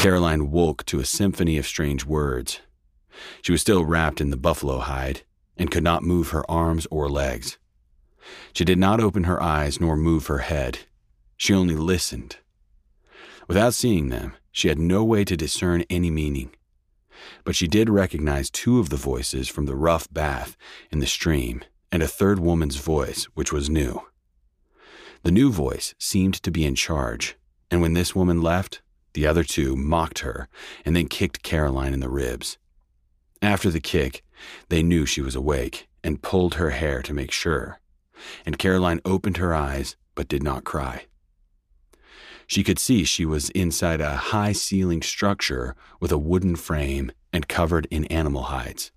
Caroline woke to a symphony of strange words. She was still wrapped in the buffalo hide and could not move her arms or legs. She did not open her eyes nor move her head. She only listened. Without seeing them, she had no way to discern any meaning. But she did recognize two of the voices from the rough bath in the stream and a third woman's voice, which was new. The new voice seemed to be in charge, and when this woman left, the other two mocked her and then kicked Caroline in the ribs. After the kick, they knew she was awake and pulled her hair to make sure, and Caroline opened her eyes but did not cry. She could see she was inside a high ceilinged structure with a wooden frame and covered in animal hides.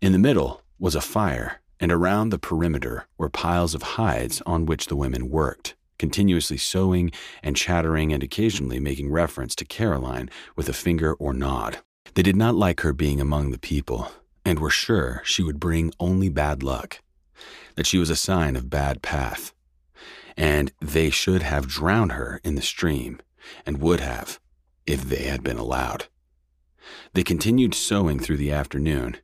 In the middle was a fire, and around the perimeter were piles of hides on which the women worked continuously sewing and chattering and occasionally making reference to Caroline with a finger or nod. They did not like her being among the people and were sure she would bring only bad luck, that she was a sign of bad path, and they should have drowned her in the stream and would have if they had been allowed. They continued sewing through the afternoon,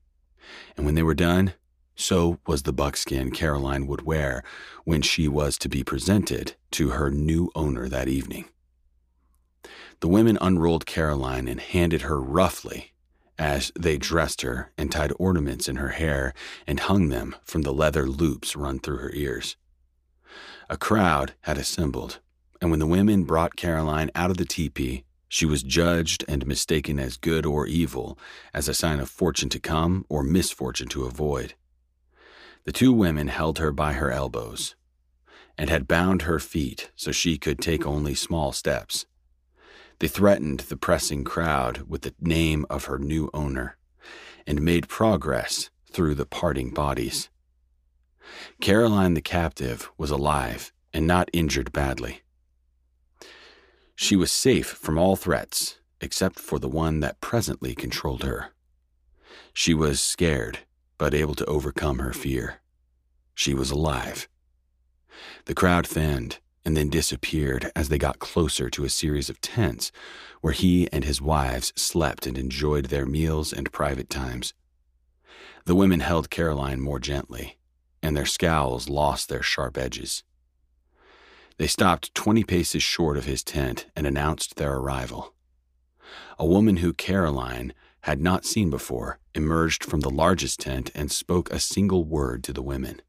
and when they were done, so was the buckskin Caroline would wear when she was to be presented to her new owner that evening. The women unrolled Caroline and handed her roughly as they dressed her and tied ornaments in her hair and hung them from the leather loops run through her ears. A crowd had assembled, and when the women brought Caroline out of the tepee, she was judged and mistaken as good or evil, as a sign of fortune to come or misfortune to avoid. The two women held her by her elbows and had bound her feet so she could take only small steps. They threatened the pressing crowd with the name of her new owner and made progress through the parting bodies. Caroline the captive was alive and not injured badly. She was safe from all threats except for the one that presently controlled her. She was scared but able to overcome her fear. She was alive. The crowd thinned and then disappeared as they got closer to a series of tents where he and his wives slept and enjoyed their meals and private times. The women held Caroline more gently, and their scowls lost their sharp edges. They stopped 20 paces short of his tent and announced their arrival. A woman who Caroline had not seen before, emerged from the largest tent and spoke a single word to the women.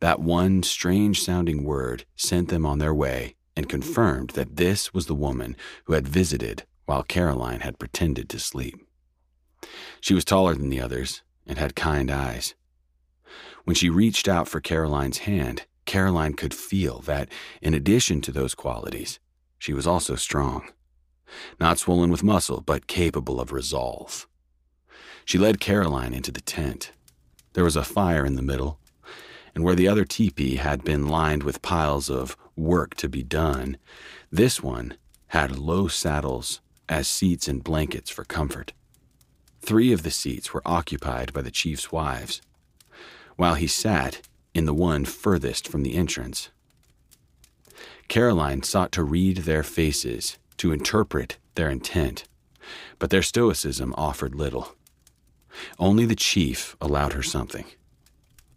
That one strange sounding word sent them on their way and confirmed that this was the woman who had visited while Caroline had pretended to sleep. She was taller than the others and had kind eyes. When she reached out for Caroline's hand, Caroline could feel that, in addition to those qualities, she was also strong not swollen with muscle, but capable of resolve. She led Caroline into the tent. There was a fire in the middle, and where the other teepee had been lined with piles of work to be done, this one had low saddles as seats and blankets for comfort. Three of the seats were occupied by the chief's wives, while he sat in the one furthest from the entrance. Caroline sought to read their faces to interpret their intent, but their stoicism offered little. Only the chief allowed her something.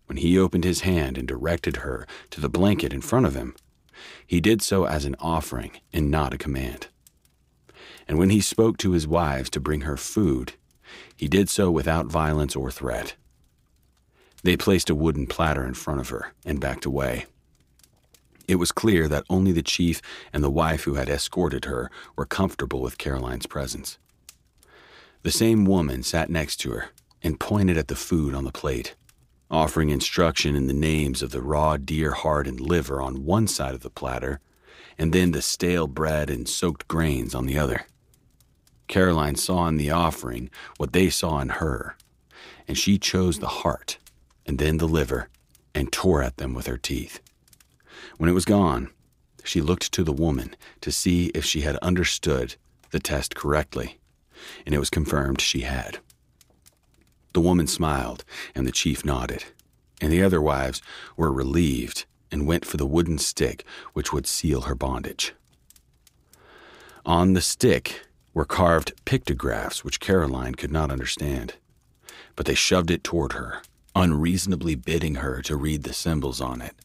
When he opened his hand and directed her to the blanket in front of him, he did so as an offering and not a command. And when he spoke to his wives to bring her food, he did so without violence or threat. They placed a wooden platter in front of her and backed away. It was clear that only the chief and the wife who had escorted her were comfortable with Caroline's presence. The same woman sat next to her and pointed at the food on the plate, offering instruction in the names of the raw deer heart and liver on one side of the platter, and then the stale bread and soaked grains on the other. Caroline saw in the offering what they saw in her, and she chose the heart and then the liver and tore at them with her teeth. When it was gone, she looked to the woman to see if she had understood the test correctly, and it was confirmed she had. The woman smiled, and the chief nodded, and the other wives were relieved and went for the wooden stick which would seal her bondage. On the stick were carved pictographs which Caroline could not understand, but they shoved it toward her, unreasonably bidding her to read the symbols on it.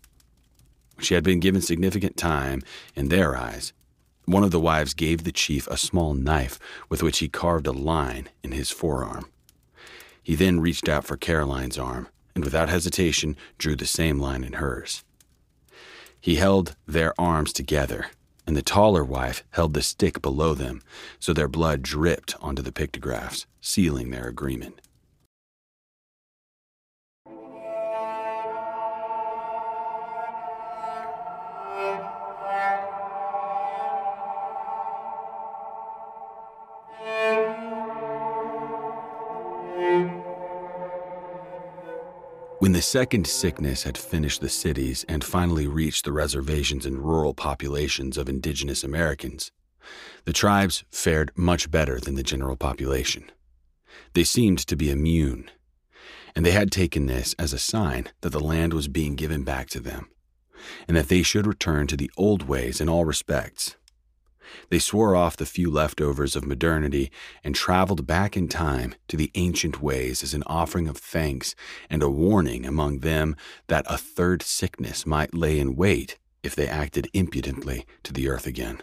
She had been given significant time in their eyes. One of the wives gave the chief a small knife with which he carved a line in his forearm. He then reached out for Caroline's arm and without hesitation drew the same line in hers. He held their arms together, and the taller wife held the stick below them so their blood dripped onto the pictographs, sealing their agreement. When the second sickness had finished the cities and finally reached the reservations and rural populations of indigenous Americans, the tribes fared much better than the general population. They seemed to be immune, and they had taken this as a sign that the land was being given back to them, and that they should return to the old ways in all respects. They swore off the few leftovers of modernity and traveled back in time to the ancient ways as an offering of thanks and a warning among them that a third sickness might lay in wait if they acted impudently to the earth again.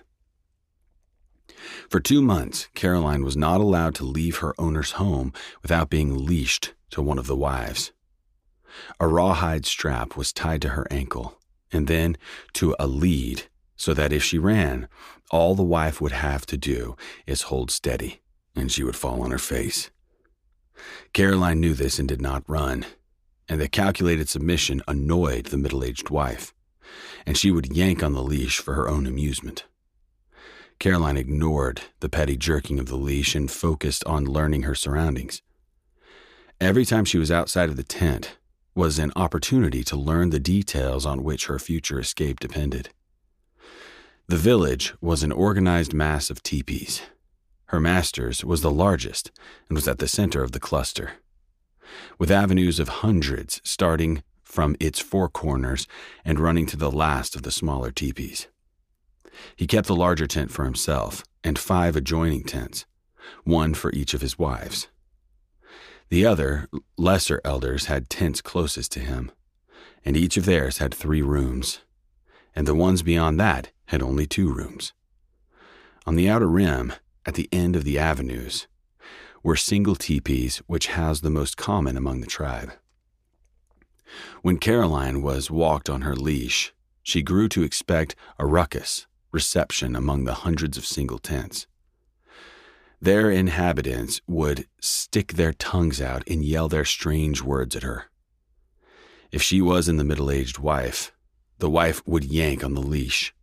For two months, Caroline was not allowed to leave her owner's home without being leashed to one of the wives. A rawhide strap was tied to her ankle, and then to a lead so that if she ran, all the wife would have to do is hold steady, and she would fall on her face. Caroline knew this and did not run, and the calculated submission annoyed the middle aged wife, and she would yank on the leash for her own amusement. Caroline ignored the petty jerking of the leash and focused on learning her surroundings. Every time she was outside of the tent was an opportunity to learn the details on which her future escape depended. The village was an organized mass of teepees. Her master's was the largest and was at the center of the cluster. With avenues of hundreds starting from its four corners and running to the last of the smaller teepees. He kept the larger tent for himself and five adjoining tents, one for each of his wives. The other, lesser elders had tents closest to him, and each of theirs had three rooms, and the ones beyond that had only two rooms. On the outer rim, at the end of the avenues, were single teepees which housed the most common among the tribe. When Caroline was walked on her leash, she grew to expect a ruckus reception among the hundreds of single tents. Their inhabitants would stick their tongues out and yell their strange words at her. If she was in the middle aged wife, the wife would yank on the leash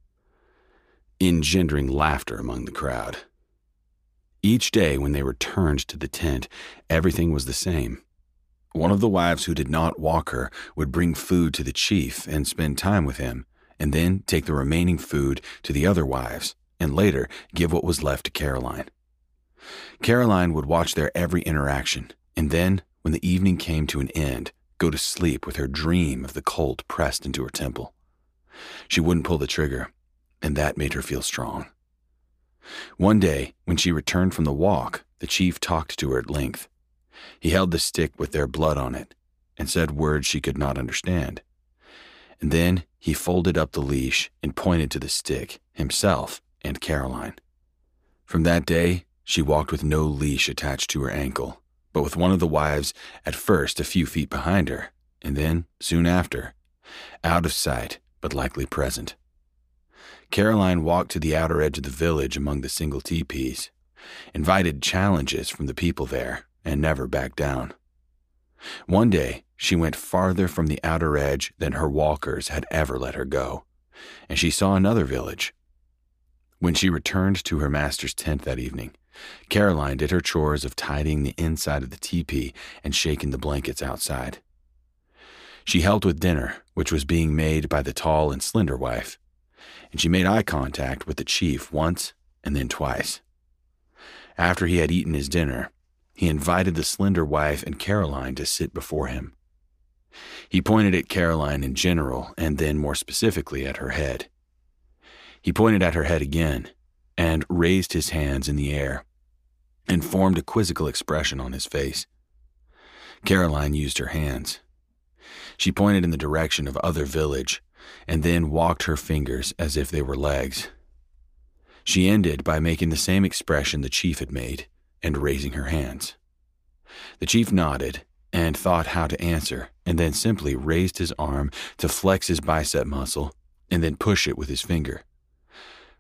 engendering laughter among the crowd. Each day when they returned to the tent, everything was the same. One of the wives who did not walk her would bring food to the chief and spend time with him, and then take the remaining food to the other wives, and later give what was left to Caroline. Caroline would watch their every interaction, and then, when the evening came to an end, go to sleep with her dream of the colt pressed into her temple. She wouldn't pull the trigger, and that made her feel strong. One day, when she returned from the walk, the chief talked to her at length. He held the stick with their blood on it and said words she could not understand. And then he folded up the leash and pointed to the stick, himself and Caroline. From that day, she walked with no leash attached to her ankle, but with one of the wives at first a few feet behind her, and then, soon after, out of sight but likely present. Caroline walked to the outer edge of the village among the single teepees, invited challenges from the people there, and never backed down. One day, she went farther from the outer edge than her walkers had ever let her go, and she saw another village. When she returned to her master's tent that evening, Caroline did her chores of tidying the inside of the teepee and shaking the blankets outside. She helped with dinner, which was being made by the tall and slender wife, and she made eye contact with the chief once and then twice. After he had eaten his dinner, he invited the slender wife and Caroline to sit before him. He pointed at Caroline in general and then more specifically at her head. He pointed at her head again and raised his hands in the air and formed a quizzical expression on his face. Caroline used her hands. She pointed in the direction of other village and then walked her fingers as if they were legs. She ended by making the same expression the chief had made and raising her hands. The chief nodded and thought how to answer, and then simply raised his arm to flex his bicep muscle and then push it with his finger.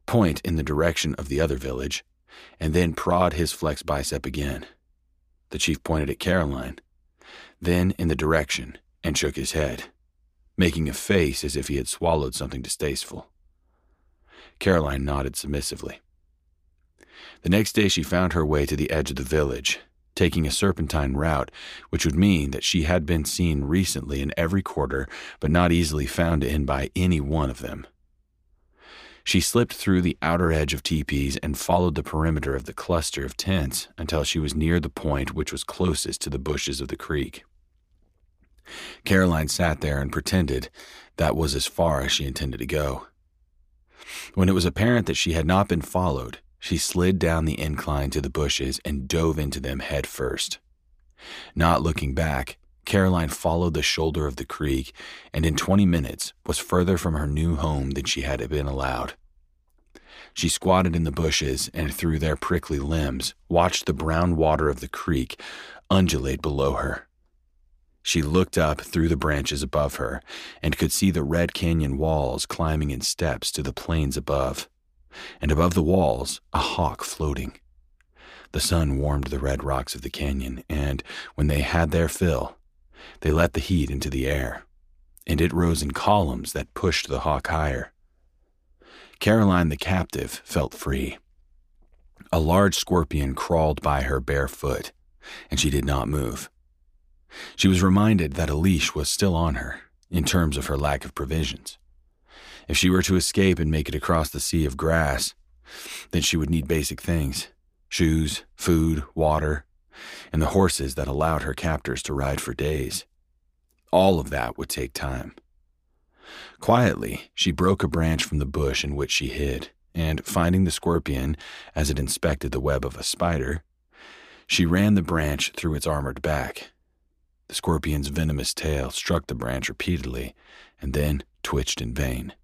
Point in the direction of the other village, and then prod his flexed bicep again. The chief pointed at Caroline, then in the direction, and shook his head, making a face as if he had swallowed something distasteful. Caroline nodded submissively. The next day she found her way to the edge of the village taking a serpentine route, which would mean that she had been seen recently in every quarter, but not easily found in by any one of them. She slipped through the outer edge of teepees and followed the perimeter of the cluster of tents until she was near the point which was closest to the bushes of the creek. Caroline sat there and pretended that was as far as she intended to go. When it was apparent that she had not been followed, she slid down the incline to the bushes and dove into them head first. Not looking back, Caroline followed the shoulder of the creek and in 20 minutes was further from her new home than she had been allowed. She squatted in the bushes and through their prickly limbs watched the brown water of the creek undulate below her. She looked up through the branches above her and could see the Red Canyon walls climbing in steps to the plains above and above the walls, a hawk floating. The sun warmed the red rocks of the canyon, and when they had their fill, they let the heat into the air, and it rose in columns that pushed the hawk higher. Caroline the captive felt free. A large scorpion crawled by her bare foot, and she did not move. She was reminded that a leash was still on her, in terms of her lack of provisions. If she were to escape and make it across the sea of grass, then she would need basic things shoes, food, water, and the horses that allowed her captors to ride for days. All of that would take time. Quietly, she broke a branch from the bush in which she hid, and finding the scorpion as it inspected the web of a spider, she ran the branch through its armored back. The scorpion's venomous tail struck the branch repeatedly and then twitched in vain.